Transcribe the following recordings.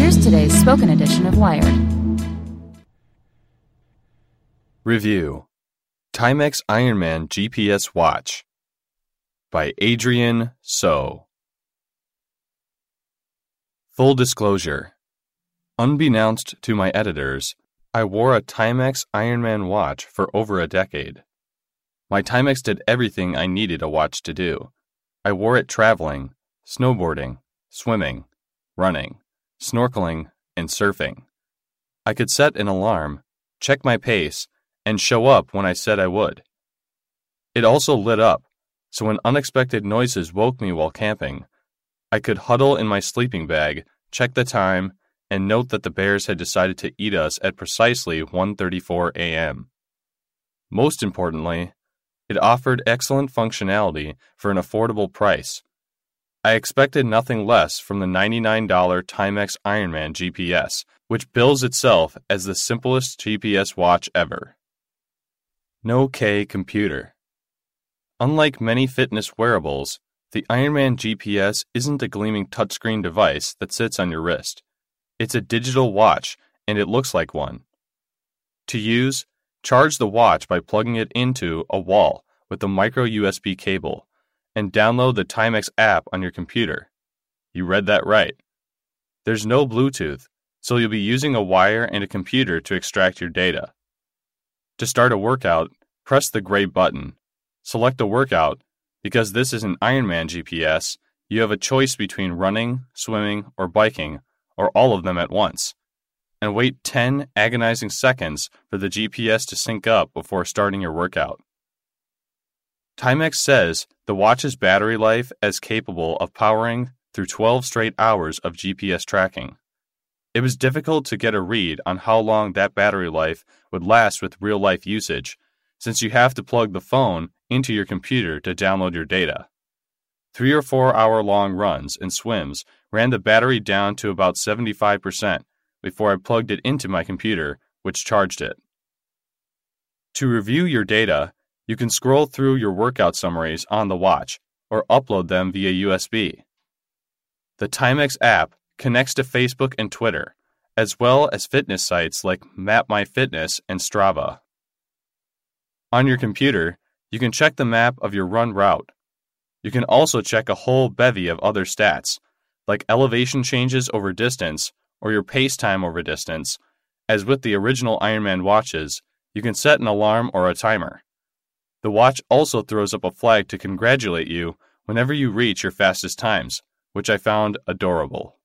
Here's today's spoken edition of Wired. Review Timex Ironman GPS Watch by Adrienne So. Full disclosure Unbeknownst to my editors, I wore a Timex Ironman watch for over a decade. My Timex did everything I needed a watch to do. I wore it traveling, snowboarding, swimming, running, snorkeling, and surfing. I could set an alarm, check my pace, and show up when I said I would. It also lit up, so when unexpected noises woke me while camping, I could huddle in my sleeping bag, check the time, and note that the bears had decided to eat us at precisely 1:34 a.m. Most importantly, it offered excellent functionality for an affordable price. I expected nothing less from the $99 Timex Ironman GPS, which bills itself as the simplest GPS watch ever. No K computer. Unlike many fitness wearables, the Ironman GPS isn't a gleaming touchscreen device that sits on your wrist. It's a digital watch, and it looks like one. To use, charge the watch by plugging it into a wall with a micro USB cable, and download the Timex app on your computer. You read that right. There's no Bluetooth, so you'll be using a wire and a computer to extract your data. To start a workout, press the gray button. Select a workout because this is an Ironman GPS, you have a choice between running, swimming, or biking, or all of them at once. And wait 10 agonizing seconds for the GPS to sync up before starting your workout. Timex says the watch's battery life is capable of powering through 12 straight hours of GPS tracking. It was difficult to get a read on how long that battery life would last with real life usage, since you have to plug the phone into your computer to download your data. Three or four hour long runs and swims ran the battery down to about 75% before I plugged it into my computer, which charged it. To review your data, you can scroll through your workout summaries on the watch or upload them via USB. The Timex app connects to Facebook and Twitter, as well as fitness sites like MapMyFitness and Strava. On your computer, you can check the map of your run route. You can also check a whole bevy of other stats, like elevation changes over distance or your pace time over distance. As with the original Ironman watches, you can set an alarm or a timer. The watch also throws up a flag to congratulate you whenever you reach your fastest times, which I found adorable.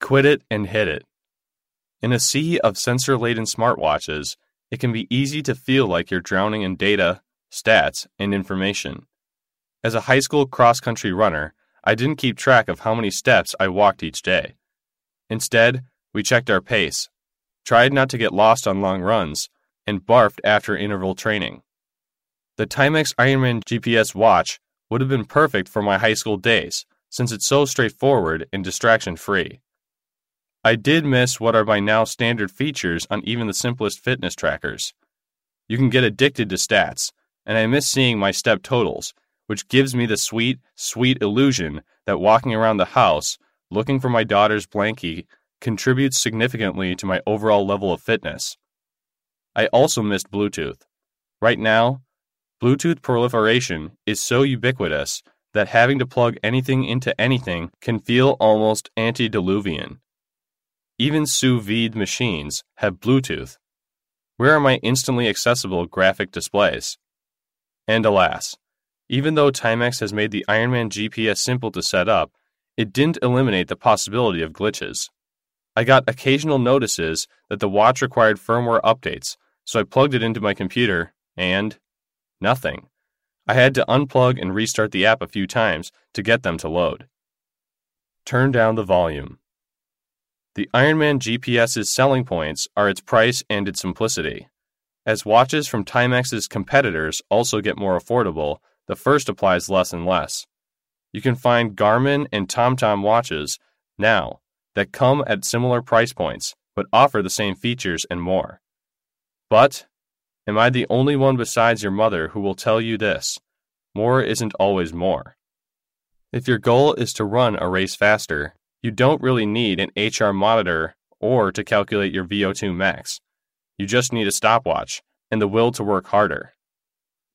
Quit it and hit it. In a sea of sensor laden smartwatches, it can be easy to feel like you're drowning in data, stats, and information. As a high school cross country runner, I didn't keep track of how many steps I walked each day. Instead, we checked our pace, tried not to get lost on long runs, and barfed after interval training. The Timex Ironman GPS watch would have been perfect for my high school days, since it's so straightforward and distraction free. I did miss what are by now standard features on even the simplest fitness trackers. You can get addicted to stats, and I miss seeing my step totals, which gives me the sweet, sweet illusion that walking around the house looking for my daughter's blankie contributes significantly to my overall level of fitness. I also missed Bluetooth. Right now, Bluetooth proliferation is so ubiquitous that having to plug anything into anything can feel almost antediluvian. Even sous vide machines have Bluetooth. Where are my instantly accessible graphic displays? And alas, even though Timex has made the Ironman GPS simple to set up, it didn't eliminate the possibility of glitches. I got occasional notices that the watch required firmware updates, so I plugged it into my computer, and nothing. I had to unplug and restart the app a few times to get them to load. Turn down the volume. The Ironman GPS's selling points are its price and its simplicity. As watches from Timex's competitors also get more affordable, the first applies less and less. You can find Garmin and TomTom watches now that come at similar price points but offer the same features and more. But am I the only one besides your mother who will tell you this? More isn't always more. If your goal is to run a race faster, you don't really need an HR monitor or to calculate your VO2 max. You just need a stopwatch and the will to work harder.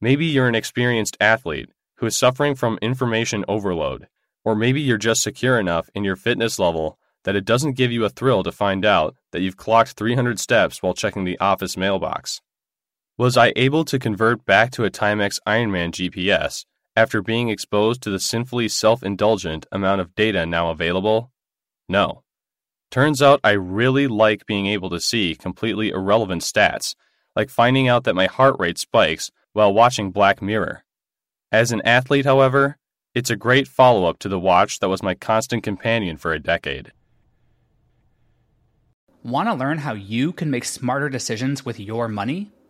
Maybe you're an experienced athlete who is suffering from information overload, or maybe you're just secure enough in your fitness level that it doesn't give you a thrill to find out that you've clocked 300 steps while checking the office mailbox. Was I able to convert back to a Timex Ironman GPS after being exposed to the sinfully self indulgent amount of data now available? No. Turns out I really like being able to see completely irrelevant stats, like finding out that my heart rate spikes while watching Black Mirror. As an athlete, however, it's a great follow up to the watch that was my constant companion for a decade. Want to learn how you can make smarter decisions with your money?